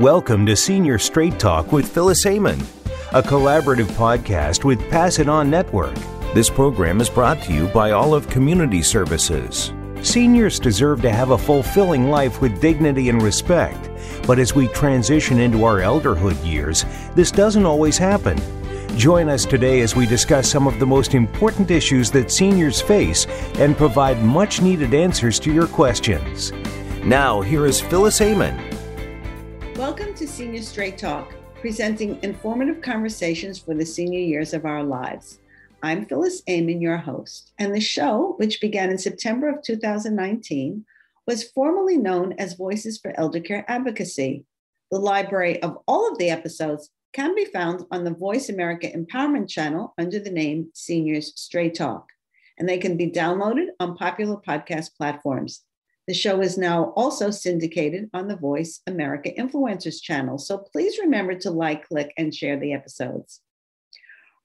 Welcome to Senior Straight Talk with Phyllis Amon, a collaborative podcast with Pass It On Network. This program is brought to you by Olive Community Services. Seniors deserve to have a fulfilling life with dignity and respect, but as we transition into our elderhood years, this doesn't always happen. Join us today as we discuss some of the most important issues that seniors face and provide much needed answers to your questions. Now, here is Phyllis Amon. Welcome to Senior Straight Talk, presenting informative conversations for the senior years of our lives. I'm Phyllis Amon, your host, and the show, which began in September of 2019, was formerly known as Voices for Elder Care Advocacy. The library of all of the episodes can be found on the Voice America Empowerment channel under the name Seniors Straight Talk, and they can be downloaded on popular podcast platforms. The show is now also syndicated on the Voice America Influencers channel. So please remember to like, click, and share the episodes.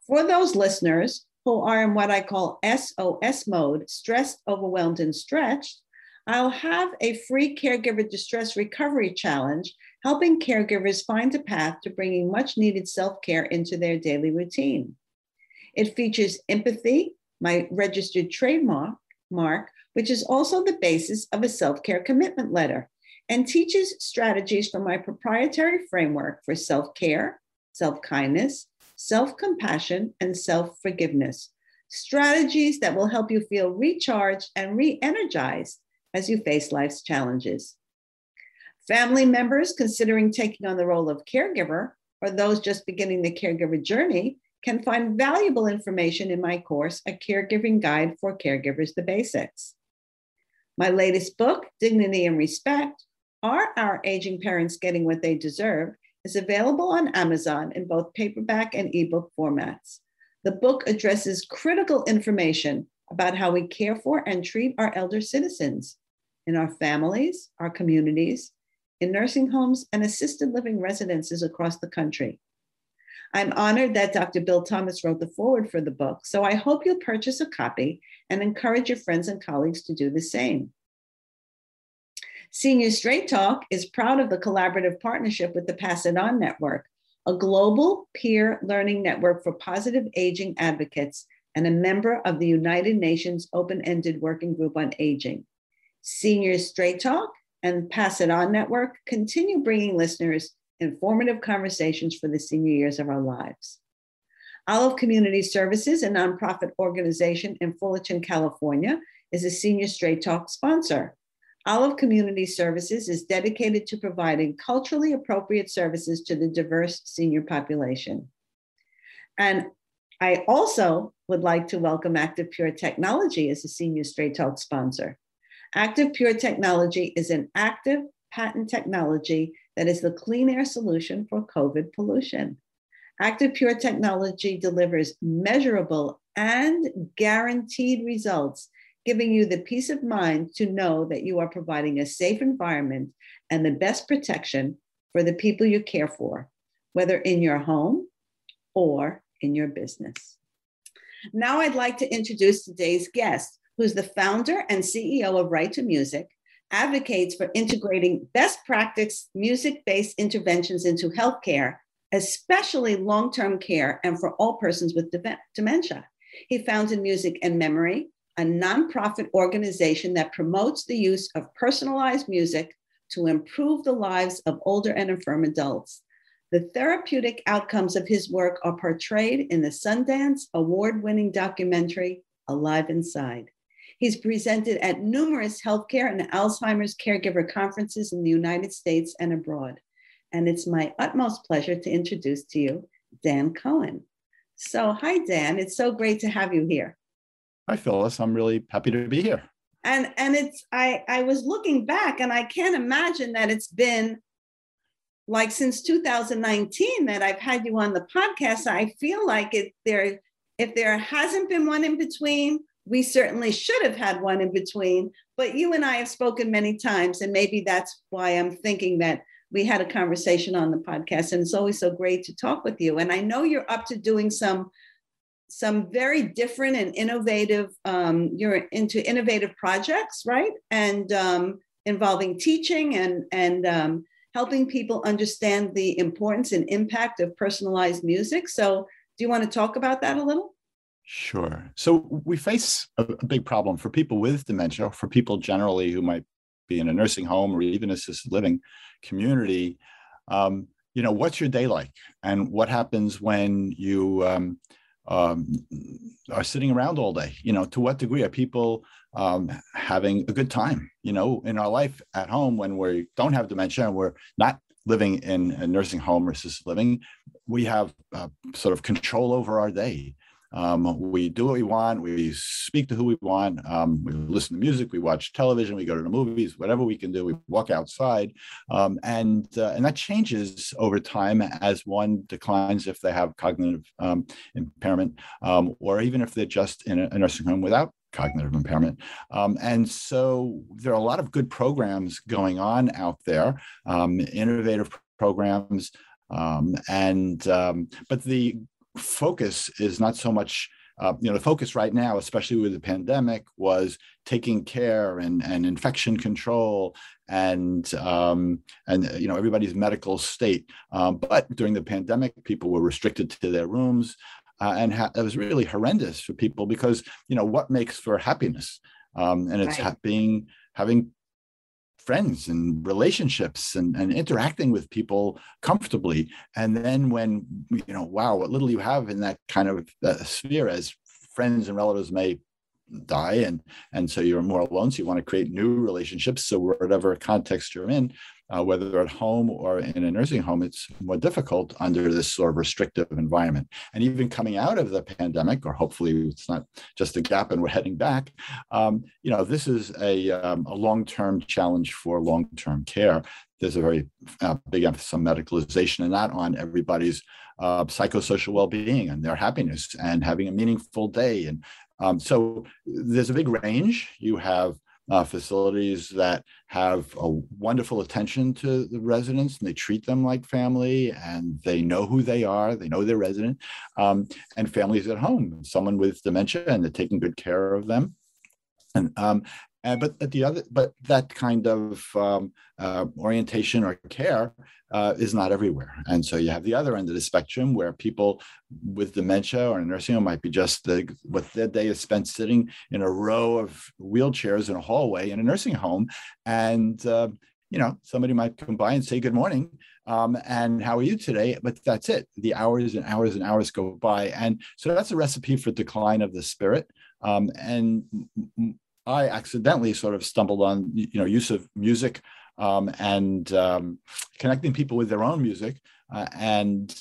For those listeners who are in what I call SOS mode, stressed, overwhelmed, and stretched, I'll have a free caregiver distress recovery challenge, helping caregivers find a path to bringing much needed self care into their daily routine. It features empathy, my registered trademark, mark, which is also the basis of a self care commitment letter, and teaches strategies from my proprietary framework for self care, self kindness, self compassion, and self forgiveness. Strategies that will help you feel recharged and re energized as you face life's challenges. Family members considering taking on the role of caregiver or those just beginning the caregiver journey can find valuable information in my course, A Caregiving Guide for Caregivers The Basics. My latest book, Dignity and Respect Are Our Aging Parents Getting What They Deserve? is available on Amazon in both paperback and ebook formats. The book addresses critical information about how we care for and treat our elder citizens in our families, our communities, in nursing homes, and assisted living residences across the country. I'm honored that Dr. Bill Thomas wrote the foreword for the book, so I hope you'll purchase a copy and encourage your friends and colleagues to do the same. Senior Straight Talk is proud of the collaborative partnership with the Pass It On Network, a global peer learning network for positive aging advocates and a member of the United Nations Open Ended Working Group on Aging. Senior Straight Talk and Pass It On Network continue bringing listeners informative conversations for the senior years of our lives. Olive Community Services, a nonprofit organization in Fullerton, California, is a senior straight talk sponsor. Olive Community Services is dedicated to providing culturally appropriate services to the diverse senior population. And I also would like to welcome Active Pure Technology as a senior straight talk sponsor. Active Pure Technology is an active patent technology that is the clean air solution for COVID pollution. Active Pure technology delivers measurable and guaranteed results, giving you the peace of mind to know that you are providing a safe environment and the best protection for the people you care for, whether in your home or in your business. Now, I'd like to introduce today's guest, who's the founder and CEO of Right to Music, advocates for integrating best practice music based interventions into healthcare, especially long term care and for all persons with dementia. He founded Music and Memory, a nonprofit organization that promotes the use of personalized music to improve the lives of older and infirm adults. The therapeutic outcomes of his work are portrayed in the Sundance award winning documentary, Alive Inside. He's presented at numerous healthcare and Alzheimer's caregiver conferences in the United States and abroad. And it's my utmost pleasure to introduce to you Dan Cohen. So, hi, Dan. It's so great to have you here. Hi, Phyllis. I'm really happy to be here. And and it's I I was looking back and I can't imagine that it's been like since 2019 that I've had you on the podcast. I feel like it there if there hasn't been one in between, we certainly should have had one in between, but you and I have spoken many times, and maybe that's why I'm thinking that we had a conversation on the podcast, and it's always so great to talk with you. And I know you're up to doing some some very different and innovative. Um, you're into innovative projects, right? And um, involving teaching and and um, helping people understand the importance and impact of personalized music. So, do you want to talk about that a little? Sure. So, we face a, a big problem for people with dementia, for people generally who might be in a nursing home or even assisted living community. Um, you know, what's your day like? And what happens when you um, um, are sitting around all day? You know, to what degree are people um, having a good time, you know, in our life at home when we don't have dementia and we're not living in a nursing home or assisted living, we have uh, sort of control over our day. Um, we do what we want. We speak to who we want. Um, we listen to music. We watch television. We go to the movies. Whatever we can do, we walk outside, um, and uh, and that changes over time as one declines if they have cognitive um, impairment, um, or even if they're just in a, nursing home without cognitive impairment. Um, and so there are a lot of good programs going on out there, um, innovative programs. Um, and um, but the focus is not so much uh, you know the focus right now especially with the pandemic was taking care and, and infection control and um, and you know everybody's medical state um, but during the pandemic people were restricted to their rooms uh, and ha- it was really horrendous for people because you know what makes for happiness um, and it's right. ha- being having friends and relationships and, and interacting with people comfortably. And then when you know wow what little you have in that kind of uh, sphere as friends and relatives may die and and so you're more alone so you want to create new relationships. So whatever context you're in uh, whether at home or in a nursing home, it's more difficult under this sort of restrictive environment. And even coming out of the pandemic, or hopefully it's not just a gap and we're heading back, um, you know, this is a, um, a long-term challenge for long-term care. There's a very uh, big emphasis on medicalization and not on everybody's uh, psychosocial well-being and their happiness and having a meaningful day. And um, so there's a big range. You have uh, facilities that have a wonderful attention to the residents and they treat them like family and they know who they are, they know their resident, um, and families at home, someone with dementia and they're taking good care of them. And um, but the other, but that kind of um, uh, orientation or care uh, is not everywhere. And so you have the other end of the spectrum where people with dementia or nursing home might be just the, what their day is spent sitting in a row of wheelchairs in a hallway in a nursing home, and uh, you know somebody might come by and say good morning um, and how are you today? But that's it. The hours and hours and hours go by. And so that's a recipe for decline of the spirit. Um, and I accidentally sort of stumbled on you know use of music um, and um, connecting people with their own music, uh, and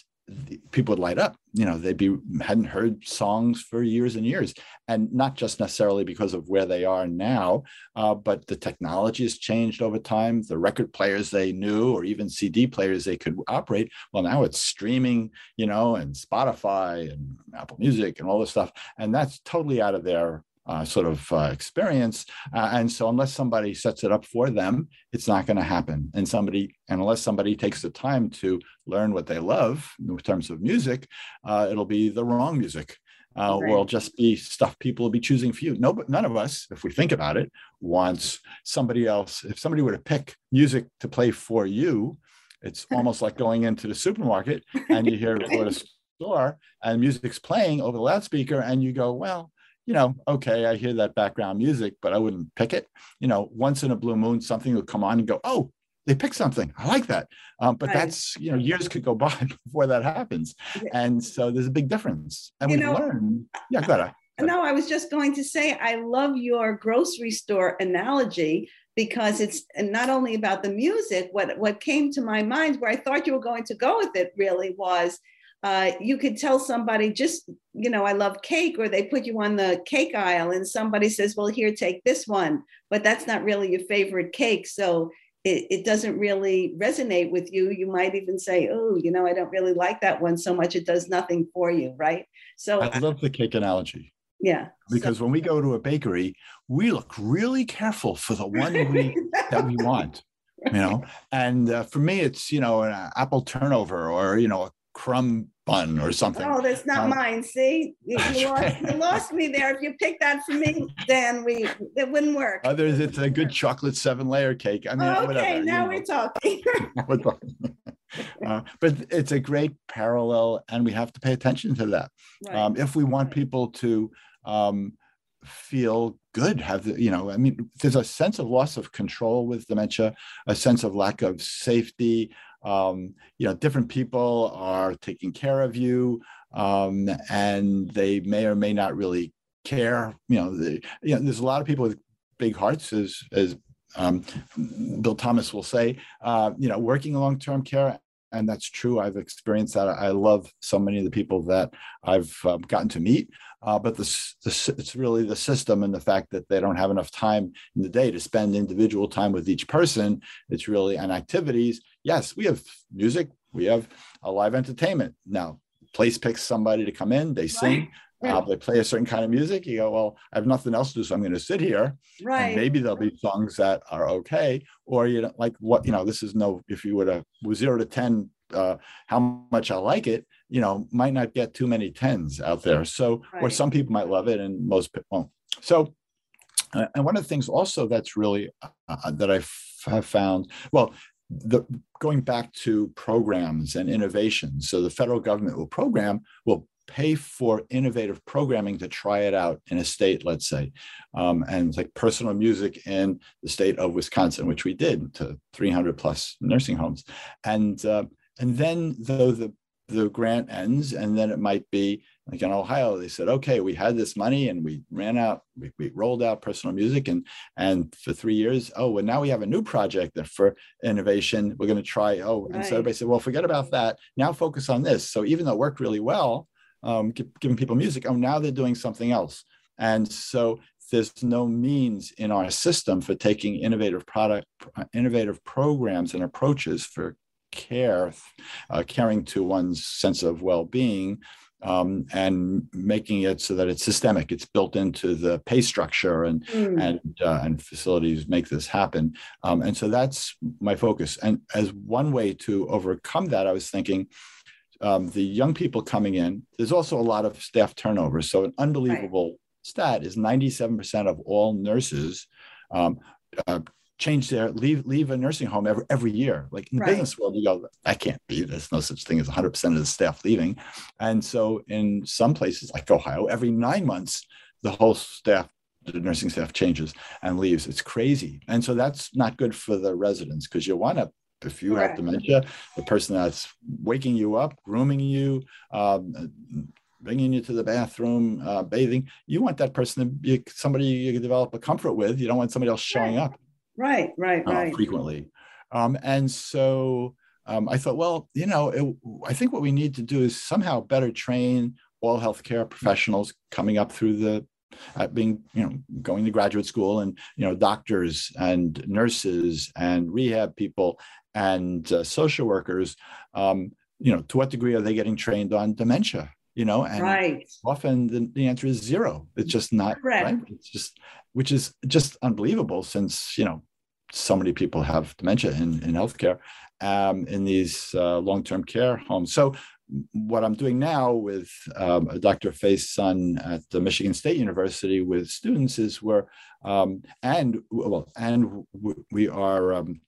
people would light up. You know, they'd be hadn't heard songs for years and years, and not just necessarily because of where they are now, uh, but the technology has changed over time. The record players they knew, or even CD players they could operate, well, now it's streaming. You know, and Spotify and Apple Music and all this stuff, and that's totally out of their uh, sort of uh, experience. Uh, and so, unless somebody sets it up for them, it's not going to happen. And somebody, and unless somebody takes the time to learn what they love in terms of music, uh, it'll be the wrong music. Uh, right. Or it'll just be stuff people will be choosing for you. No, but none of us, if we think about it, wants somebody else. If somebody were to pick music to play for you, it's almost like going into the supermarket and you hear or a store and music's playing over the loudspeaker, and you go, well you know, okay, I hear that background music, but I wouldn't pick it. You know, once in a blue moon, something will come on and go, oh, they picked something. I like that. Um, but right. that's, you know, years could go by before that happens. And so there's a big difference. And we learn. Yeah, go ahead. No, I was just going to say, I love your grocery store analogy because it's not only about the music. What, what came to my mind, where I thought you were going to go with it, really was uh, you could tell somebody just you know i love cake or they put you on the cake aisle and somebody says well here take this one. But that's not really your favorite cake so it, it doesn't really resonate with you. You might even say oh you know i don't really like that one so much it does nothing for you right? So i love the cake analogy. Yeah because so, when we go to a bakery we look really careful for the one we, that we want you know? And uh, for me it's you know an apple turnover or you know a crumb bun or something. Oh, that's not um, mine. See, you, you, lost, you, lost, me there. If you picked that for me, then we it wouldn't work. Others, it's a good chocolate seven layer cake. I mean, okay, whatever, now we're talking. uh, but it's a great parallel, and we have to pay attention to that. Right. Um, if we want people to um, feel good have the you know i mean there's a sense of loss of control with dementia a sense of lack of safety um, you know different people are taking care of you um, and they may or may not really care you know, you know there's a lot of people with big hearts as as um, bill thomas will say uh, you know working long-term care and that's true i've experienced that i love so many of the people that i've um, gotten to meet uh, but the, the, it's really the system and the fact that they don't have enough time in the day to spend individual time with each person. It's really on activities. Yes, we have music, we have a live entertainment. Now, place picks somebody to come in, they sing. Right. Uh, they play a certain kind of music. You go, well, I have nothing else to do, so I'm going to sit here. Right. maybe there'll be songs that are okay, or you know, like what you know. This is no. If you would have zero to ten, uh, how much I like it you know might not get too many tens out there so right. or some people might love it and most people won't so uh, and one of the things also that's really uh that i f- have found well the going back to programs and innovations so the federal government will program will pay for innovative programming to try it out in a state let's say um, and like personal music in the state of wisconsin which we did to 300 plus nursing homes. And uh, and then though the the grant ends and then it might be like in ohio they said okay we had this money and we ran out we, we rolled out personal music and and for three years oh well now we have a new project that for innovation we're going to try oh right. and so everybody said well forget about that. Now focus on this. So even though it worked really well um, giving people music oh now they're doing something else. And so there's no means in our system for taking innovative product innovative programs and approaches for care, uh, caring to one's sense of well-being, um, and making it so that it's systemic. It's built into the pay structure, and mm. and uh, and facilities make this happen. Um, and so that's my focus. And as one way to overcome that, I was thinking. Um, the young people coming in, there's also a lot of staff turnover. So, an unbelievable right. stat is 97% of all nurses um, uh, change their leave leave a nursing home every every year. Like in the right. business world, you go, that can't be. There's no such thing as 100% of the staff leaving. And so in some places like Ohio, every nine months, the whole staff, the nursing staff changes and leaves. It's crazy. And so that's not good for the residents because you want to if you have dementia, the person that's waking you up, grooming you, um, bringing you to the bathroom, uh, bathing, you want that person to be somebody you can develop a comfort with. You don't want somebody else showing up. Right, right, uh, right. Frequently. Um, and so um, I thought, well, you know, it, I think what we need to do is somehow better train all healthcare professionals coming up through the uh, being you know going to graduate school and you know doctors and nurses and rehab people and uh, social workers um, you know to what degree are they getting trained on dementia you know and right. often the, the answer is zero it's just not Correct. right it's just which is just unbelievable since you know so many people have dementia in, in healthcare um, in these uh, long-term care homes. So what I'm doing now with um, Dr. Faye's son at the Michigan State University with students is we're um, and well and we are um,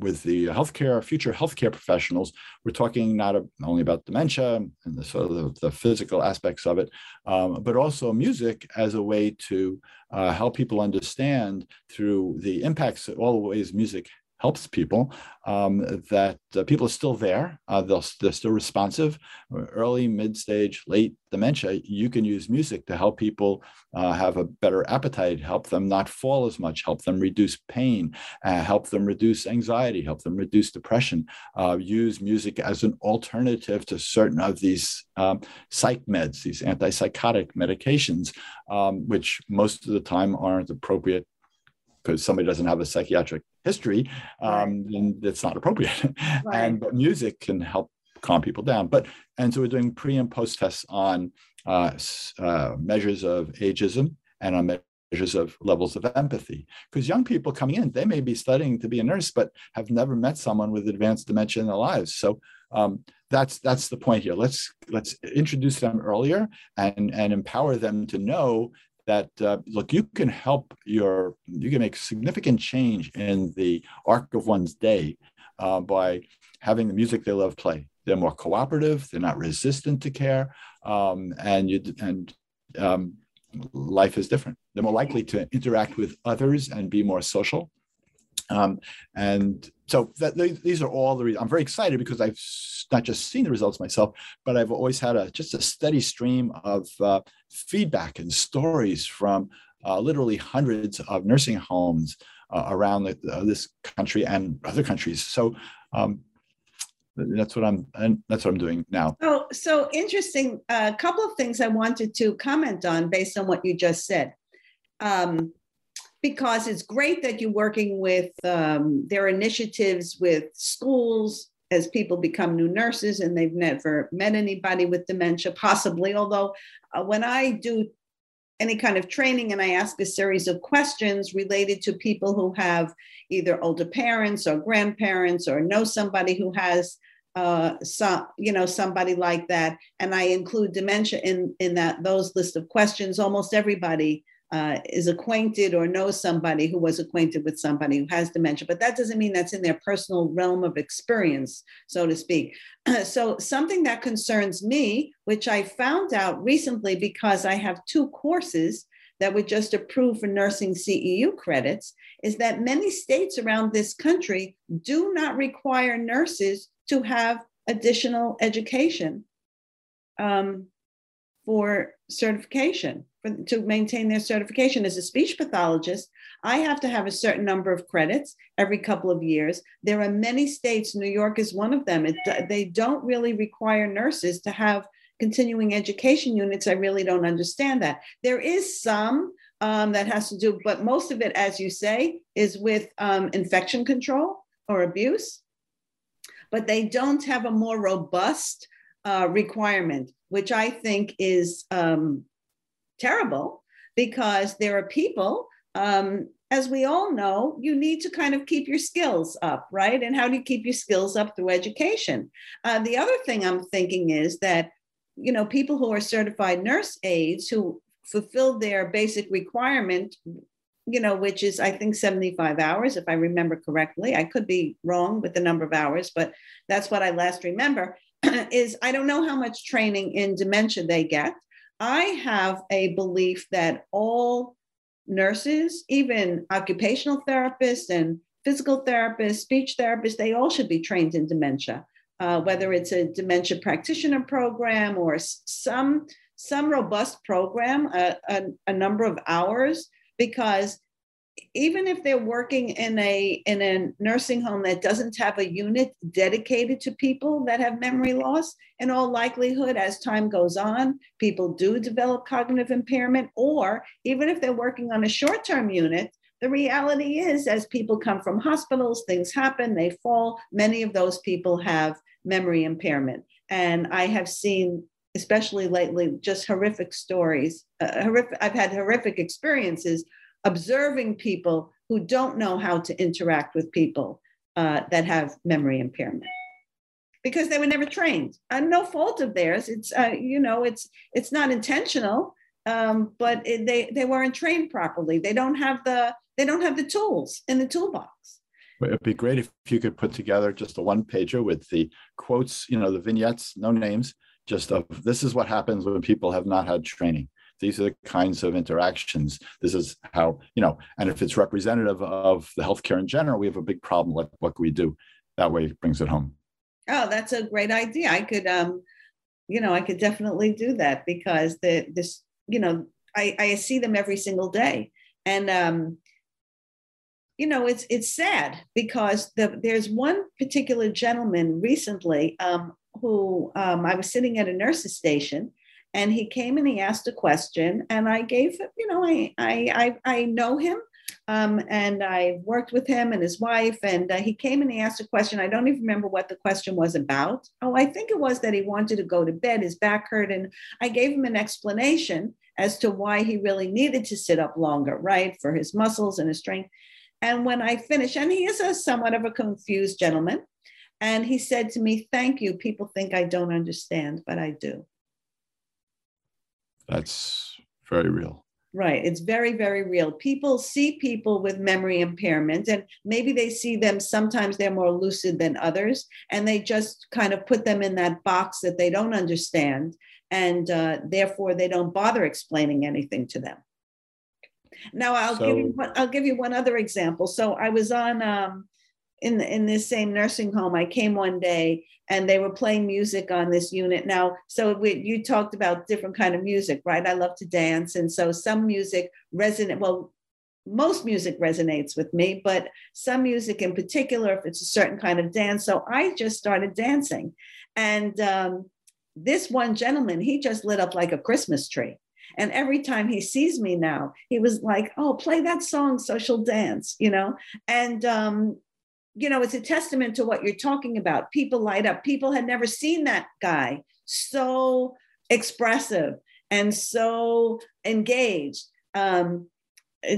with the healthcare future healthcare professionals, we're talking not only about dementia and the sort of the, physical aspects of it, um, but also music as a way to uh, help people understand through the impacts, all the ways music helps people, um, that uh, people are still there. Uh, they're still responsive. Early, mid stage, late dementia, you can use music to help people uh, have a better appetite, help them not fall as much, help them reduce pain, uh, help them reduce anxiety, help them reduce depression. Uh, use music as an alternative to certain of these um, psych meds, these antipsychotic medications, um, which most of the time aren't appropriate because somebody doesn't have a psychiatric history, um, then it's not appropriate. Right. and but music can help calm people down. But and so we're doing pre and post tests on uh, uh, measures of ageism and on measures of levels of empathy. Because young people coming in, they may be studying to be a nurse, but have never met someone with advanced dementia in their lives. So um, that's that's the point here. Let's let's introduce them earlier and and empower them to know that uh, look you can help your you can make significant change in the arc of one's day uh, by having the music they love play. They're more cooperative they're not resistant to care um, and you and um, life is different. They're more likely to interact with others and be more social. Um, and so that, these are all the reasons i'm very excited because i've not just seen the results myself but i've always had a just a steady stream of uh, feedback and stories from uh, literally hundreds of nursing homes uh, around the, uh, this country and other countries. So um, that's what i'm and that's what i'm doing now. Oh so interesting a couple of things i wanted to comment on based on what you just said. Um, because it's great that you're working with um, their initiatives with schools as people become new nurses and they've never met anybody with dementia, possibly. Although, uh, when I do any kind of training and I ask a series of questions related to people who have either older parents or grandparents or know somebody who has uh, some, you know, somebody like that, and I include dementia in in that those list of questions. Almost everybody uh, is acquainted or knows somebody who was acquainted with somebody who has dementia, but that doesn't mean that's in their personal realm of experience, so to speak. so, something that concerns me, which I found out recently because I have two courses that were just approved for nursing CEU credits, is that many states around this country do not require nurses to have additional education um, for certification for, to maintain their certification. As a speech pathologist i have to have a certain number of credits every couple of years. There are many states new york is one of them. It, they don't really require nurses to have continuing education units. I really don't understand that. There is some um, that has to do but most of it as you say is with um, infection control or abuse. But they don't have a more robust uh, requirement, which I think is um, terrible because there are people, um, as we all know, you need to kind of keep your skills up, right? And how do you keep your skills up through education? Uh, the other thing I'm thinking is that, you know, people who are certified nurse aides who fulfill their basic requirement you know, which is I think 75 hours, if I remember correctly. I could be wrong with the number of hours, but that's what I last remember. is I don't know how much training in dementia they get. I have a belief that all nurses, even occupational therapists and physical therapists, speech therapists, they all should be trained in dementia, uh, whether it's a dementia practitioner program or some some robust program, a, a, a number of hours, because even if they're working in a in a nursing home that doesn't have a unit dedicated to people that have memory loss in all likelihood as time goes on people do develop cognitive impairment or even if they're working on a short-term unit the reality is as people come from hospitals things happen they fall many of those people have memory impairment. And i have seen especially lately just horrific stories uh, horrific i've had horrific experiences observing people who don't know how to interact with people uh, that have memory impairment. Because they were never trained. And no fault of theirs. It's uh, you know it's it's not intentional um, but it, they they weren't trained properly. They don't have the they don't have the tools in the toolbox. It'd be great if you could put together just a one pager with the quotes you know the vignettes no names just of this is what happens when people have not had training these are the kinds of interactions. This is how, you know, and if it's representative of the healthcare in general, we have a big problem. Like, what can we do? That way it brings it home. Oh, that's a great idea. I could, um, you know, I could definitely do that because the, this, you know, I, I see them every single day. And, um, you know, it's, it's sad because the, there's one particular gentleman recently um, who um, I was sitting at a nurse's station and he came and he asked a question and i gave him you know i i i, I know him um, and i worked with him and his wife and uh, he came and he asked a question i don't even remember what the question was about oh i think it was that he wanted to go to bed his back hurt and i gave him an explanation as to why he really needed to sit up longer, right? For his muscles and his strength. And when I finished, and he is a somewhat of a confused gentleman, and he said to me, Thank you. People think I don't understand, but I do. That's very real. Right. It's very, very real. People see people with memory impairment, and maybe they see them sometimes they're more lucid than others, and they just kind of put them in that box that they don't understand, and uh, therefore they don't bother explaining anything to them. Now, I'll so, give you one, I'll give you one other example. So I was on um, in in this same nursing home. I came one day and they were playing music on this unit. Now so we, you talked about different kind of music right? I love to dance. And so some music resonate well most music resonates with me but some music in particular if it's a certain kind of dance. So i just started dancing. And um, this one gentleman he just lit up like a christmas tree. And every time he sees me now he was like oh play that song social dance you know? And um, you know, it's a testament to what you're talking about. People light up. People had never seen that guy so expressive and so engaged. Um,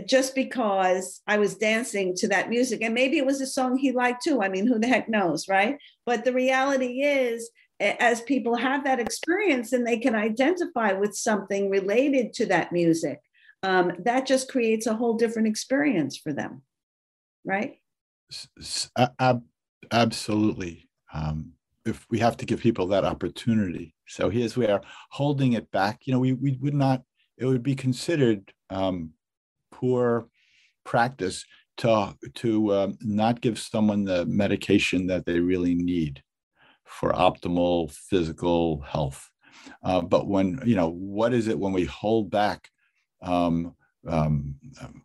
just because I was dancing to that music. And maybe it was a song he liked too. I mean, who the heck knows, right? But the reality is, as people have that experience and they can identify with something related to that music, um, that just creates a whole different experience for them, right? Ab- absolutely. Um, if we have to give people that opportunity. So here's where holding it back, you know, we, we would not, it would be considered um, poor practice to, to um, not give someone the medication that they really need for optimal physical health. Uh, but when, you know, what is it when we hold back um, um,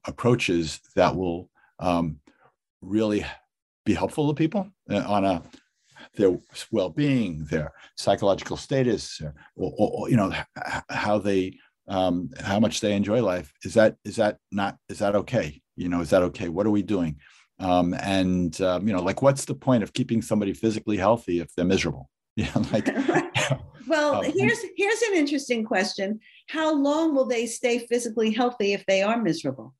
approaches that will um, really be helpful to people uh, on a their well-being, their psychological status, or, or, you know how they um, how much they enjoy life. Is that is that not is that okay? You know, is that okay? What are we doing? Um, and um, you know, like, what's the point of keeping somebody physically healthy if they're miserable? You know, like. well, um, here's here's an interesting question: How long will they stay physically healthy if they are miserable?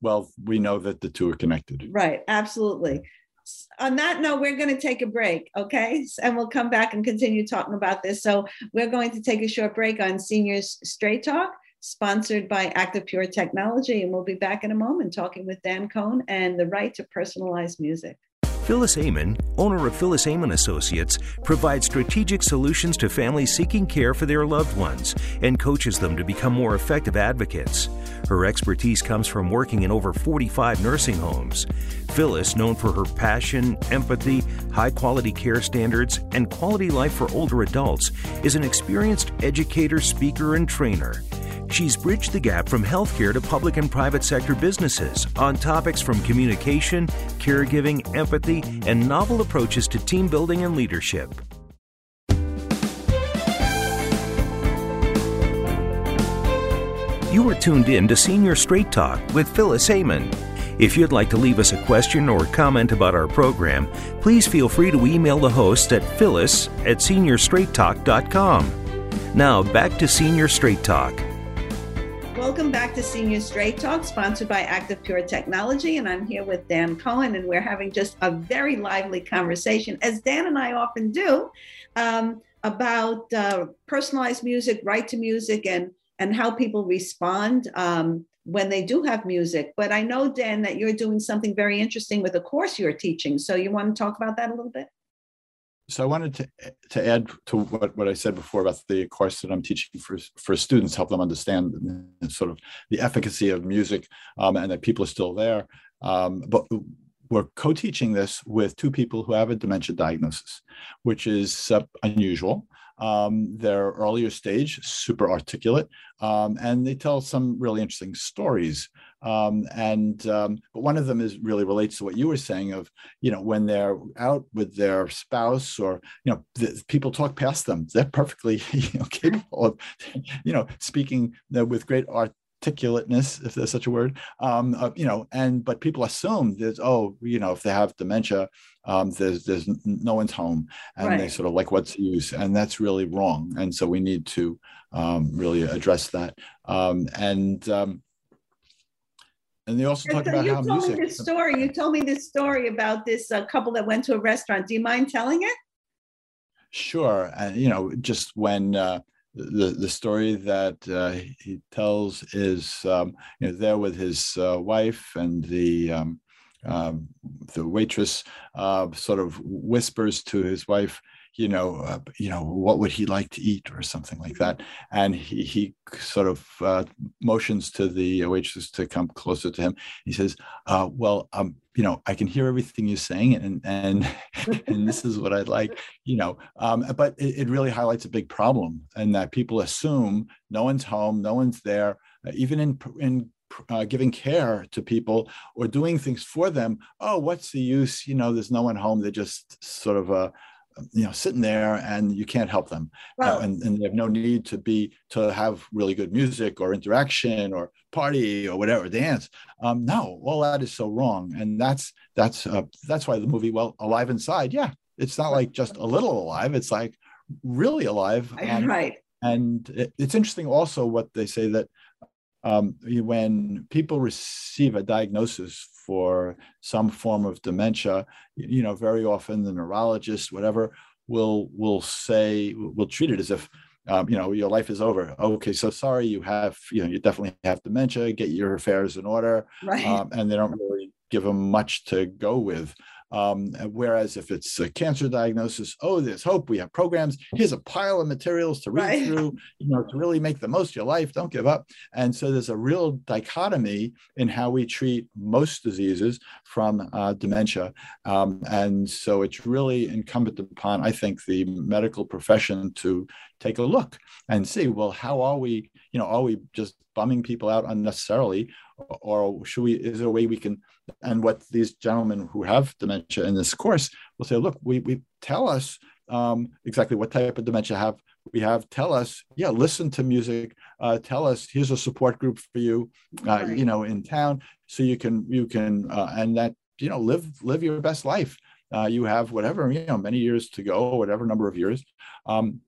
Well, we know that the two are connected. Right, absolutely. On that note, we're going to take a break, okay? And we'll come back and continue talking about this. So, we're going to take a short break on Seniors Straight Talk, sponsored by Active Pure Technology. And we'll be back in a moment talking with Dan Cohen and the right to personalized music. Phyllis Amon, owner of Phyllis Amon Associates, provides strategic solutions to families seeking care for their loved ones and coaches them to become more effective advocates. Her expertise comes from working in over 45 nursing homes. Phyllis, known for her passion, empathy, high quality care standards, and quality life for older adults, is an experienced educator, speaker, and trainer. She's bridged the gap from healthcare to public and private sector businesses on topics from communication, caregiving, empathy, and novel approaches to team building and leadership. You are tuned in to Senior Straight Talk with Phyllis Amon. If you'd like to leave us a question or comment about our program, please feel free to email the host at phyllis at seniorstraighttalk.com. Now, back to Senior Straight Talk. Welcome back to Senior Straight Talk, sponsored by Active Pure Technology. And I'm here with Dan Cohen, and we're having just a very lively conversation, as Dan and I often do, um, about uh, personalized music, right to music, and, and how people respond um, when they do have music. But I know, Dan, that you're doing something very interesting with a course you're teaching. So you want to talk about that a little bit? so I wanted to to add to what, what I said before about the course that I'm teaching for for students, help them understand sort of the efficacy of music um, and that people are still there. Um, but we're co-teaching this with two people who have a dementia diagnosis, which is uh, unusual. Um, they're earlier stage, super articulate, um, and they tell some really interesting stories. Um, and um, but one of them is really relates to what you were saying of you know when they're out with their spouse or you know the, people talk past them. They're perfectly you know capable of you know speaking with great art articulateness, if there's such a word, um, uh, you know, and but people assume that oh, you know, if they have dementia, um, there's there's no one's home, and right. they sort of like what's the use, and that's really wrong, and so we need to um, really address that, um, and um, and they also talk so about you how told music. Me this story. You told me this story about this uh, couple that went to a restaurant. Do you mind telling it? Sure, and you know, just when. Uh, the the story that uh, he tells is um, you know there with his uh, wife and the um, uh, the waitress uh, sort of whispers to his wife you know, uh, you know, what would he like to eat or something like that. And he, he sort of uh, motions to the waitress to come closer to him. He says, uh, well, um, you know, I can hear everything you're saying and, and, and this is what I'd like, you know, um, but it, it, really highlights a big problem and that people assume no one's home, no one's there, uh, even in, in uh, giving care to people or doing things for them. Oh, what's the use? You know, there's no one home. They're just sort of uh, you know sitting there and you can't help them well, uh, and, and they have no need to be to have really good music or interaction or party or whatever dance um, no all that is so wrong and that's that's uh, that's why the movie well alive inside yeah it's not like just a little alive it's like really alive um, right and it, it's interesting also what they say that um, when people receive a diagnosis for some form of dementia, you know, very often the neurologist, whatever, will will say will treat it as if um, you know your life is over. Okay, so sorry, you have you know you definitely have dementia. Get your affairs in order, right? Um, and they don't really give them much to go with. Um, whereas if it's a cancer diagnosis, oh, there's hope. We have programs. Here's a pile of materials to read right. through, you know, to really make the most of your life. Don't give up. And so there's a real dichotomy in how we treat most diseases from uh, dementia. Um, and so it's really incumbent upon, I think, the medical profession to take a look and see, well, how are we, you know, are we just bumming people out unnecessarily? Or should we, is there a way we can and what these gentlemen who have dementia in this course will say, look, we, we tell us um, exactly what type of dementia have we have. Tell us, yeah, listen to music. Uh, tell us, here's a support group for you, uh, right. you know, in town, so you can you can uh, and that you know live live your best life. Uh, you have whatever you know many years to go, whatever number of years, um,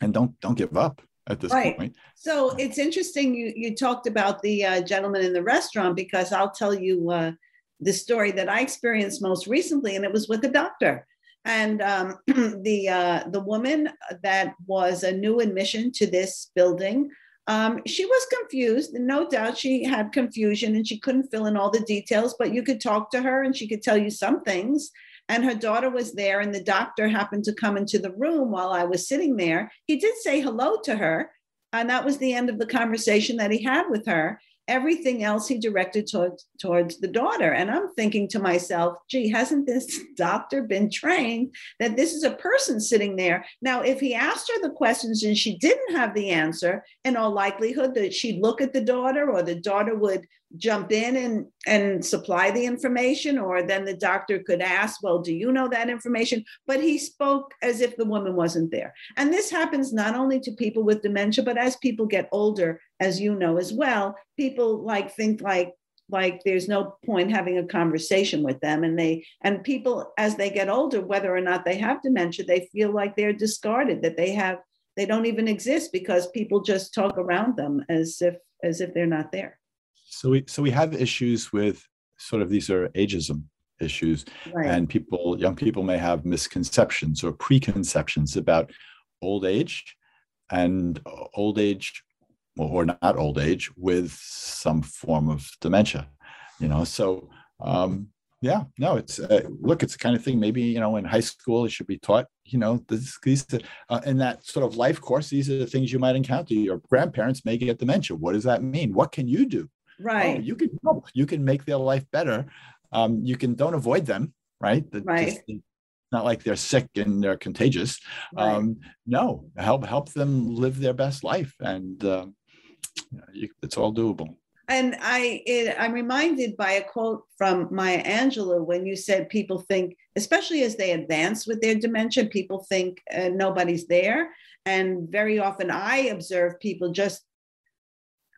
and don't don't give up at this right. point. So it's interesting you you talked about the uh, gentleman in the restaurant because I'll tell you uh, the story that I experienced most recently, and it was with a doctor. And um, the uh, the woman that was a new admission to this building, um, she was confused. No doubt, she had confusion, and she couldn't fill in all the details. But you could talk to her, and she could tell you some things. And her daughter was there, and the doctor happened to come into the room while I was sitting there. He did say hello to her, and that was the end of the conversation that he had with her everything else he directed towards towards the daughter. And i'm thinking to myself gee hasn't this doctor been trained that this is a person sitting there? Now if he asked her the questions and she didn't have the answer in all likelihood that she'd look at the daughter or the daughter would jump in and and supply the information or then the doctor could ask well do you know that information? But he spoke as if the woman wasn't there. And this happens not only to people with dementia but as people get older as you know as well people like think like like there's no point having a conversation with them. And they and people as they get older whether or not they have dementia they feel like they're discarded that they have they don't even exist because people just talk around them as if as if they're not there so we so we have issues with sort of these are ageism issues, right. and people, young people, may have misconceptions or preconceptions about old age and old age or not old age with some form of dementia you know? So um yeah no it's uh, look it's the kind of thing maybe you know in high school it should be taught you know this, these uh, in that sort of life course these are the things you might encounter. Your grandparents may get dementia. What does that mean? What can you do right. oh, you can help. You can make their life better. Um, you can don't avoid them right? The, right. just, not like they're sick and they're contagious. Right. um, no help help them live their best life and um, you, it's all doable. And I, it, I'm reminded by a quote from Maya Angelou when you said people think, especially as they advance with their dementia, people think uh, nobody's there. And very often I observe people just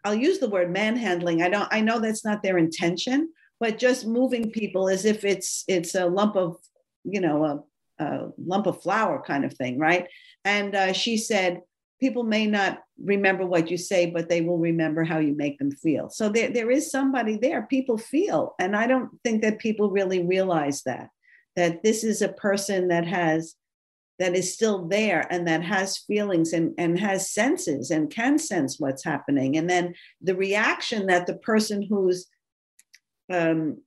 I'll use the word manhandling. I don't I know that's not their intention, but just moving people as if it's it's a lump of, you know, a, a lump of flour kind of thing, right? And uh, she said, people may not remember what you say, but they will remember how you make them feel. So there, there is somebody there. People feel, and I don't think that people really realize that that this is a person that has that is still there and that has feelings and, and has senses and can sense what's happening. And then the reaction that the person who's um,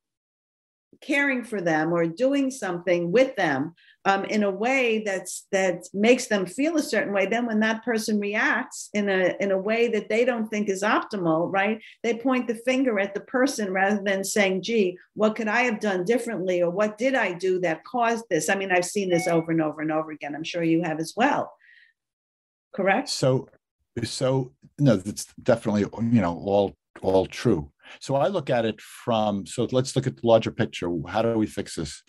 caring for them or doing something with them um, in a way that's that makes them feel a certain way. Then when that person reacts in a in a way that they don't think is optimal right they point the finger at the person rather than saying gee what could i have done differently? Or what did i do that caused this? I mean i've seen this over and over and over again. I'm sure you have as well. Correct? So so no that's definitely you know all all true. So I look at it from so let's look at the larger picture. How do we fix this?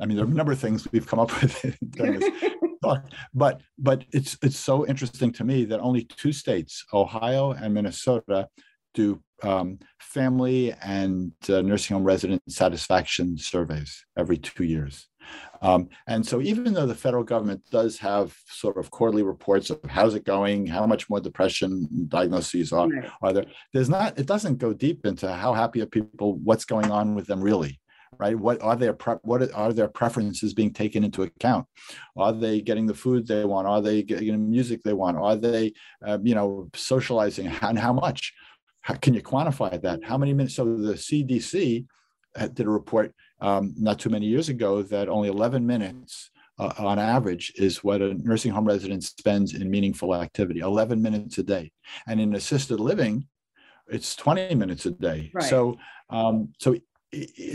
I mean, there are a number of things we've come up with during this talk, but but it's it's so interesting to me that only two states, Ohio and Minnesota, do um, family and uh, nursing home resident satisfaction surveys every two years. Um, and so, even though the federal government does have sort of quarterly reports of how's it going, how much more depression diagnoses are, are there, there's not, it doesn't go deep into how happy are people, what's going on with them really right? What are their pre- what are their preferences being taken into account? Are they getting the food they want? Are they getting the music they want? Are they uh, you know socializing? And how much? How, can you quantify that? How many minutes? So the cdc did a report um, not too many years ago that only 11 minutes uh, on average is what a nursing home resident spends in meaningful activity 11 minutes a day. And in assisted living it's 20 minutes a day. Right. so um, so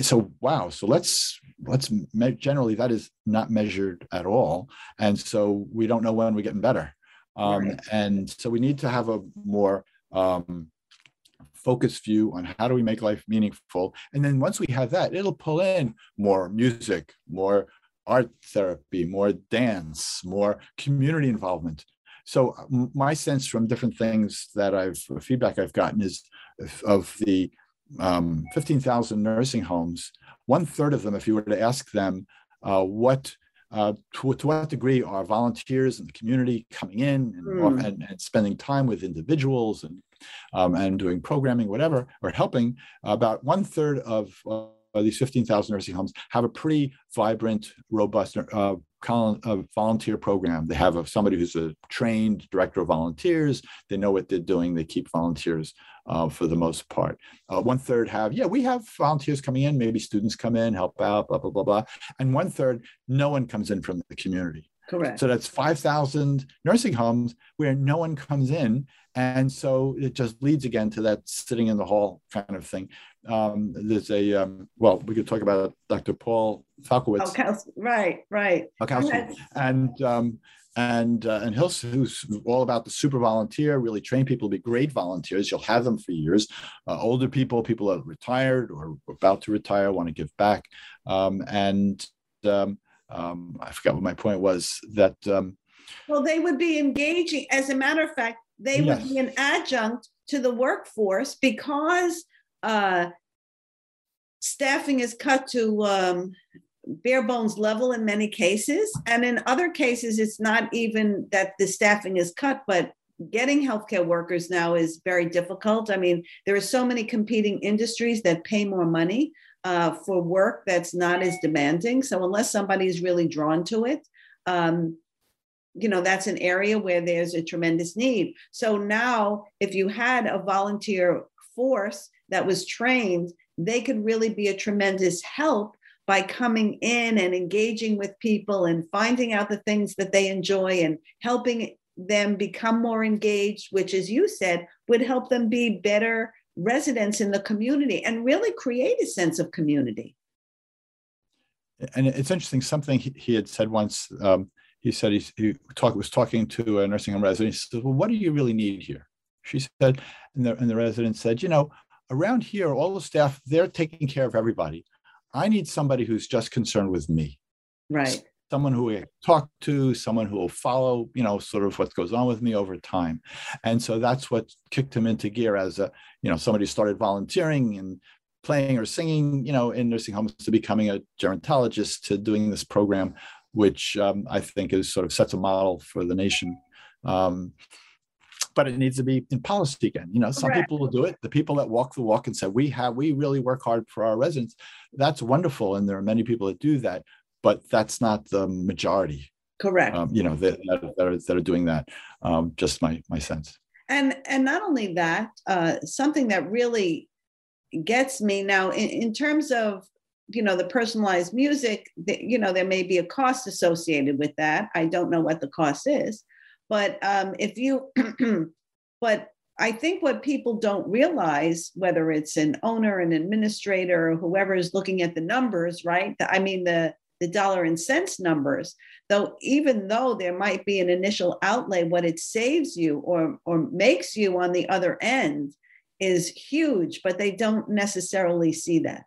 so wow so let's let's me- generally that is not measured at all and so we don't know when we're getting better um, right. and so we need to have a more um, focused view on how do we make life meaningful. And then once we have that, it'll pull in more music, more art therapy, more dance, more community involvement. So my sense from different things that I've feedback I've gotten is of the um, 15,000 nursing homes, one third of them, if you were to ask them uh, what uh, to, to, what degree are volunteers in the community coming in and, mm. and, and, spending time with individuals and um, and doing programming, whatever, or helping, about one third of uh, these 15,000 nursing homes have a pretty vibrant, robust uh, volunteer program. They have a, somebody who's a trained director of volunteers. They know what they're doing. They keep volunteers uh, for the most part. Uh, one third have, yeah, we have volunteers coming in. Maybe students come in, help out, blah, blah, blah, blah. And one third, no one comes in from the community. Correct. So that's 5,000 nursing homes where no one comes in. And so it just leads again to that sitting in the hall kind of thing. Um, there's a, um, well, we could talk about Dr. Paul Falkowitz. Oh, right, right. And, um, and uh, and Hills, who's all about the super volunteer, really train people to be great volunteers. You'll have them for years. Uh, older people, people that are retired or about to retire, want to give back, um, and um, um, I forgot what my point was. That um, well, they would be engaging. As a matter of fact, they yes. would be an adjunct to the workforce because uh, staffing is cut to um, bare bones level in many cases, and in other cases, it's not even that the staffing is cut, but getting healthcare workers now is very difficult. I mean, there are so many competing industries that pay more money uh, for work that's not as demanding. So unless somebody is really drawn to it, um, you know that's an area where there's a tremendous need. So now, if you had a volunteer force that was trained, they could really be a tremendous help by coming in and engaging with people and finding out the things that they enjoy and helping them become more engaged, which, as you said, would help them be better residents in the community and really create a sense of community. And it's interesting, something he had said once. Um, he said he, he talk, was talking to a nursing home resident. He said, Well, what do you really need here? She said, and the, and the resident said, You know, around here, all the staff, they're taking care of everybody. I need somebody who's just concerned with me. Right. someone who I talk to, someone who will follow, you know, sort of what goes on with me over time. And so that's what kicked him into gear as a, you know, somebody started volunteering and playing or singing, you know, in nursing homes to becoming a gerontologist to doing this program, which um, I think is sort of sets a model for the nation. Um, but it needs to be in policy again. You know, some Correct. people will do it. The people that walk the walk and say, we have, we really work hard for our residents. That's wonderful. And there are many people that do that, but that's not the majority. Correct. Um, you know, that, that, are, that are doing that. Um, just my, my sense. And, and not only that, uh, something that really gets me now in, in terms of you know the personalized music you know there may be a cost associated with that i don't know what the cost is but um, if you, but I think what people don't realize, whether it's an owner, an administrator, or whoever is looking at the numbers, right? I mean, the, the dollar and cents numbers, though, even though there might be an initial outlay, what it saves you or, or makes you on the other end is huge, but they don't necessarily see that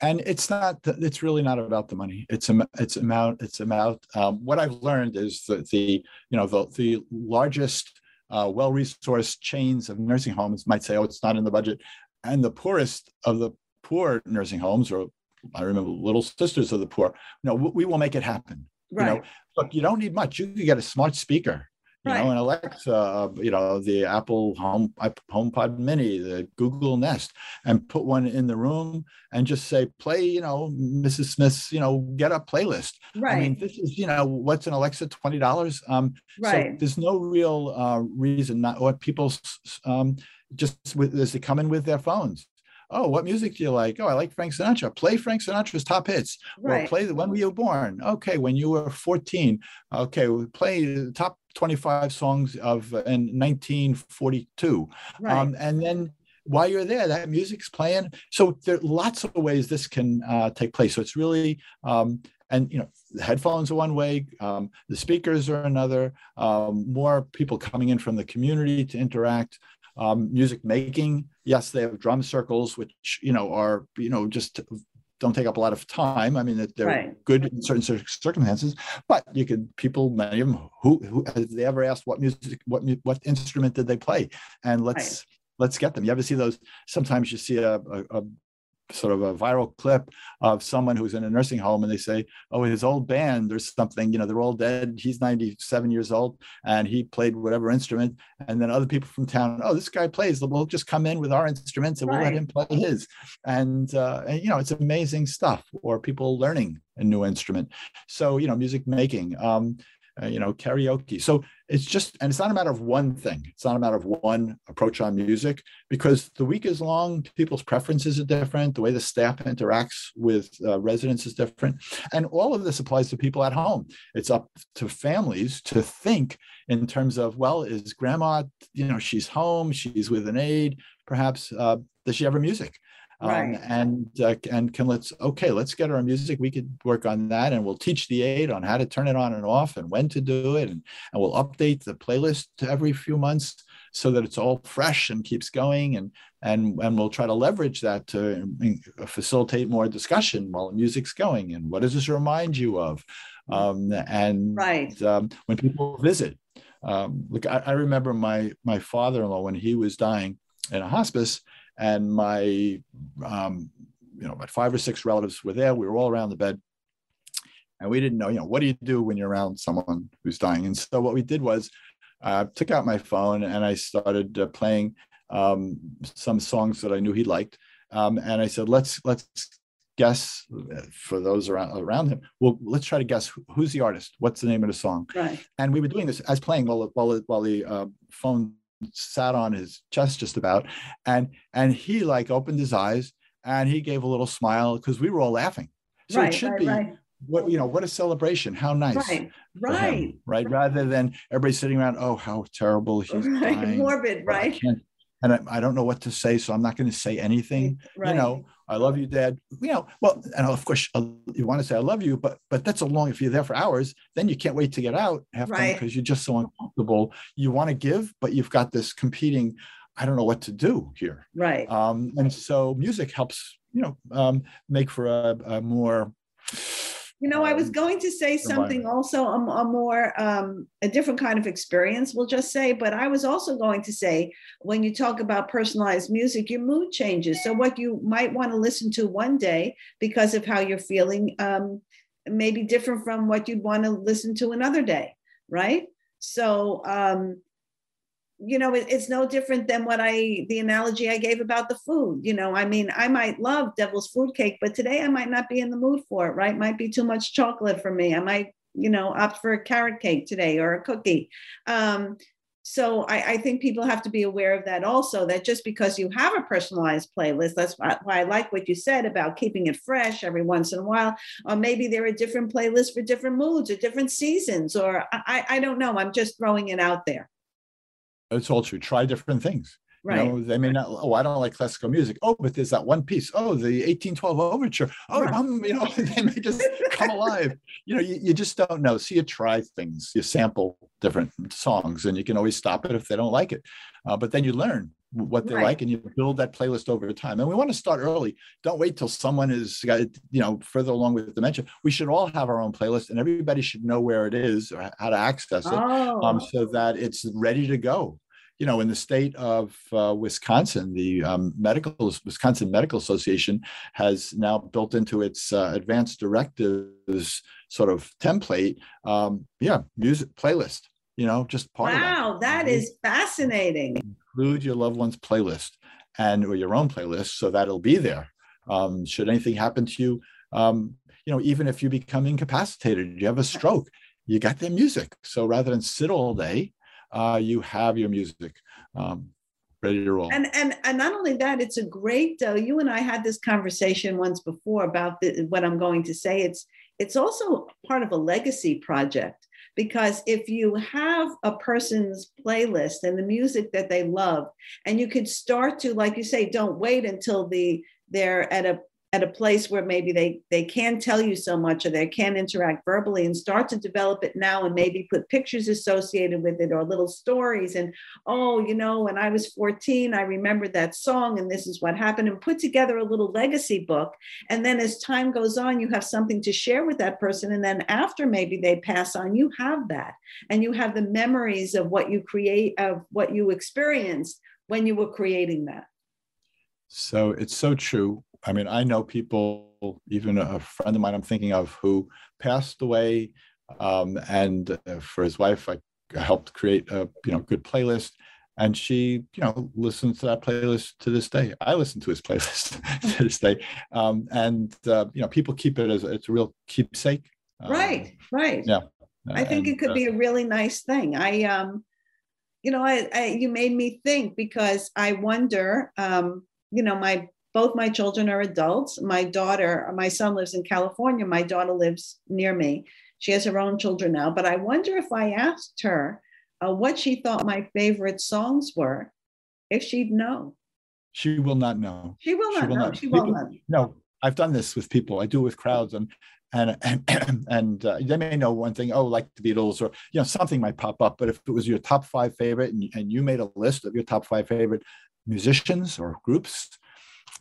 and it's not it's really not about the money. It's a it's amount it's amount um, what i've learned is that the you know the, the largest uh, well-resourced chains of nursing homes might say oh it's not in the budget. And the poorest of the poor nursing homes or i remember little sisters of the poor no we will make it happen right. you know? Look you don't need much. You can get a smart speaker you right. know, an Alexa, uh, you know, the Apple Home HomePod Mini, the Google Nest, and put one in the room and just say, play, you know, Mrs. Smith's, you know, get up playlist. Right. I mean, this is, you know, what's an Alexa, twenty dollars. Um, right. So there's no real uh, reason not what people um, just with as they come in with their phones oh, what music do you like? Oh, I like Frank Sinatra. Play Frank Sinatra's top hits. Right. Or play the when were you born? Okay, when you were 14. Okay, play the top 25 songs of in 1942. Right. Um, and then while you're there, that music's playing. So there are lots of ways this can uh, take place. So it's really, um, and you know, the headphones are one way, um, the speakers are another. Um, more people coming in from the community to interact. Um, music making, yes, they have drum circles, which you know are you know just don't take up a lot of time. I mean, they're right. good in certain circumstances, but you could people, many of them, who, who have they ever asked what music, what what instrument did they play, and let's right. let's get them. You ever see those? Sometimes you see a, a, a sort of a viral clip of someone who's in a nursing home and they say, oh, his old band or something, you know, they're all dead. He's 97 years old and he played whatever instrument. And then other people from town, oh, this guy plays. We'll just come in with our instruments and right. we'll let him play his. And, uh, and, you know, it's amazing stuff or people learning a new instrument. So, you know, music making. Um, uh, you know, karaoke. So it's just, and it's not a matter of one thing. It's not a matter of one approach on music because the week is long. People's preferences are different. The way the staff interacts with uh, residents is different. And all of this applies to people at home. It's up to families to think in terms of, well, is grandma, you know, she's home, she's with an aide, perhaps, uh, does she have her music? Um, right. And uh, and can let's okay let's get our music we could work on that and we'll teach the aide on how to turn it on and off and when to do it and, and we'll update the playlist every few months so that it's all fresh and keeps going and and and we'll try to leverage that to facilitate more discussion while the music's going and what does this remind you of um, and right um, when people visit um, look I, I remember my my father-in-law when he was dying in a hospice and my um, you know about five or six relatives were there. We were all around the bed. And we didn't know you know what do you do when you're around someone who's dying? And so what we did was i uh, took out my phone and i started uh, playing um, some songs that i knew he liked. Um, and i said let's let's guess uh, for those around around him. Well let's try to guess who's the artist? What's the name of the song? Right. And we were doing this as playing while while while the uh, phone sat on his chest just about and and he like opened his eyes and he gave a little smile because we were all laughing so right, it should right, be right. what you know what a celebration how nice right right him, right rather than everybody sitting around oh how terrible he's dying, morbid right and I, I, don't know what to say, so I'm not going to say anything. Right. You know, I love you, Dad. You know, well, and of course uh, you want to say I love you, but but that's a long. If you're there for hours, then you can't wait to get out half right. because you're just so uncomfortable. You want to give, but you've got this competing. I don't know what to do here. Right. Um, and so music helps, you know, um, make for a, a more You know, I was um, going to say something also a, a more um, a different kind of experience, we'll just say. But I was also going to say when you talk about personalized music, your mood changes. So what you might want to listen to one day because of how you're feeling um, may be different from what you'd want to listen to another day, right? So um, you know, it, it's no different than what I, the analogy I gave about the food. You know, I mean, I might love devil's food cake, but today I might not be in the mood for it, right? Might be too much chocolate for me. I might, you know, opt for a carrot cake today or a cookie. Um, so I, I, think people have to be aware of that also that just because you have a personalized playlist that's why, i like what you said about keeping it fresh every once in a while or maybe there are different playlists for different moods or different seasons or I, I don't know i'm just throwing it out there it's all true. Try different things. Right. You know, they may not. Oh, I don't like classical music. Oh, but there's that one piece. Oh, the 1812 overture. Oh, right. um, you know, they may just come alive. You know, you, you just don't know. So you try things. You sample different songs, and you can always stop it if they don't like it. Uh, but then you learn what they right. like and you build that playlist over time and we want to start early don't wait till someone is got you know further along with dementia we should all have our own playlist and everybody should know where it is or how to access it um, oh. um, so that it's ready to go you know in the state of uh, wisconsin the um, medical wisconsin medical association has now built into its uh, advanced directives sort of template um, yeah music playlist you know just part wow of that. that is fascinating include your loved one's playlist and or your own playlist so that it'll be there. Um, should anything happen to you um, you know even if you become incapacitated you have a stroke you got their music. So rather than sit all day uh, you have your music um, ready to roll. And and and not only that it's a great uh, you and i had this conversation once before about the, what i'm going to say. It's it's also part of a legacy project because if you have a person's playlist and the music that they love and you could start to like you say don't wait until the they're at a at a place where maybe they they can tell you so much or they can interact verbally and start to develop it now and maybe put pictures associated with it or little stories and oh you know when i was 14 i remembered that song and this is what happened and put together a little legacy book. And then as time goes on you have something to share with that person. And then after maybe they pass on you have that and you have the memories of what you create of what you experienced when you were creating that. So it's so true I mean, I know people, even a friend of mine I'm thinking of who passed away, um, and uh, for his wife, I helped create a you know good playlist, and she you know listens to that playlist to this day. I listen to his playlist to this day, um, and uh, you know people keep it as it's a real keepsake. Um, right, right. Yeah, I think and, it could uh, be a really nice thing. I um, you know, I, I you made me think because I wonder, um, you know, my both my children are adults. My daughter, my son lives in California. My daughter lives near me. She has her own children now. But I wonder if I asked her uh, what she thought my favorite songs were, if she'd know. She will not know. She will not she will know. Not. She will not. No, I've done this with people. I do it with crowds, and and and, and uh, they may know one thing. Oh, like the Beatles, or you know, something might pop up. But if it was your top five favorite, and, and you made a list of your top five favorite musicians or groups,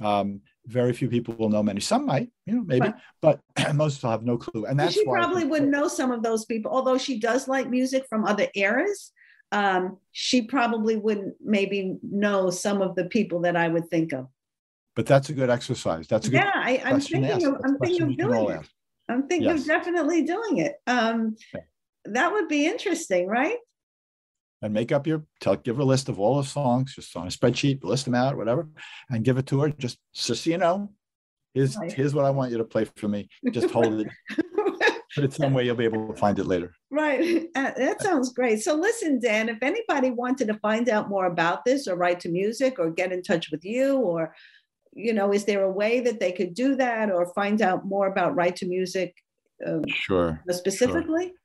um, very few people will know many. Some might, you know, maybe, but most will have no clue. And that's she why probably would know some of those people, although she does like music from other eras. Um, she probably wouldn't maybe know some of the people that I would think of. But that's a good exercise. That's a good yeah. I, am thinking of I'm thinking of doing it. Ask. I'm thinking yes. of definitely doing it. Um, okay. That would be interesting, right? And make up your tell give her a list of all the songs just on a spreadsheet list them out whatever and give it to her. Just just so you know here's right. here's what i want you to play for me. Just hold it. But it's some way you'll be able to find it later. Right. Uh, that sounds great. So listen dan if anybody wanted to find out more about this or Right to Music or get in touch with you or you know is there a way that they could do that or find out more about Right to Music um, sure specifically? Sure.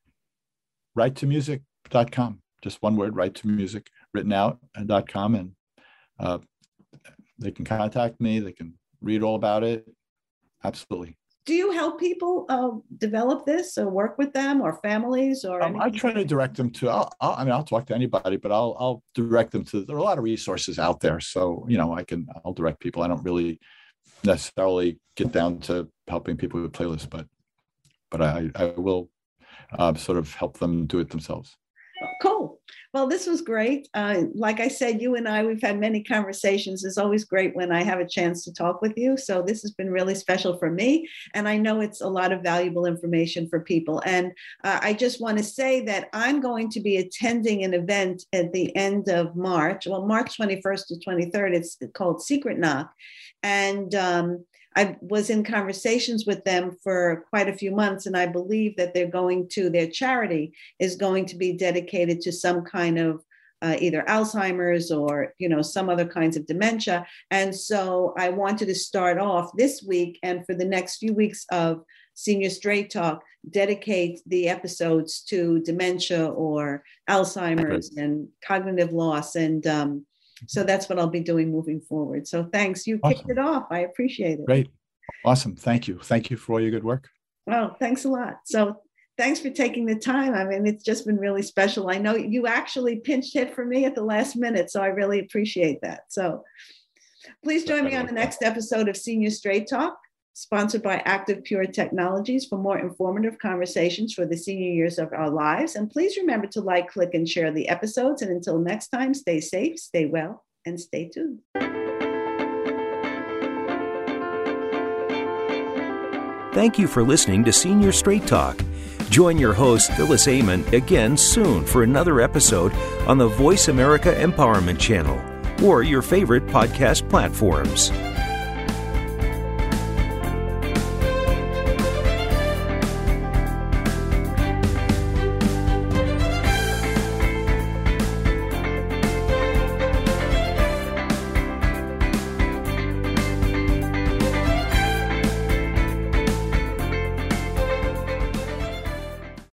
write to music.com just one word, Right to Music, written out dot com. And uh, they can contact me. They can read all about it. Absolutely. Do you help people uh, develop this or work with them or families or? Um, I try to direct them to. I'll, I'll, i mean, I'll talk to anybody, but I'll I'll direct them to. There are a lot of resources out there, so you know, I can I'll direct people. I don't really necessarily get down to helping people with playlists, but but I, I will uh, sort of help them do it themselves. Cool. Well, this was great. Uh, like I said, you and I, we've had many conversations. It's always great when I have a chance to talk with you. So this has been really special for me. And I know it's a lot of valuable information for people. And uh, I just want to say that I'm going to be attending an event at the end of March, well, March 21st to 23rd. It's called Secret Knock. And um, I was in conversations with them for quite a few months, and I believe that they're going to, their charity is going to be dedicated to some kind of uh, either Alzheimer's or you know some other kinds of dementia. And so I wanted to start off this week and for the next few weeks of Senior Straight Talk, dedicate the episodes to dementia or Alzheimer's and cognitive loss. And um, so that's what I'll be doing moving forward. So thanks. You awesome. kicked it off. I appreciate it. Great. Awesome. Thank you. Thank you for all your good work. Well, thanks a lot. So thanks for taking the time. I mean, it's just been really special. I know you actually pinched hit for me at the last minute, so I really appreciate that. So please join me on the next episode of Senior Straight Talk sponsored by Active Pure Technologies for more informative conversations for the senior years of our lives. And please remember to like, click, and share the episodes. And until next time, stay safe, stay well, and stay tuned. Thank you for listening to Senior Straight Talk. Join your host, Phyllis Amon, again soon for another episode on the Voice America Empowerment Channel or your favorite podcast platforms.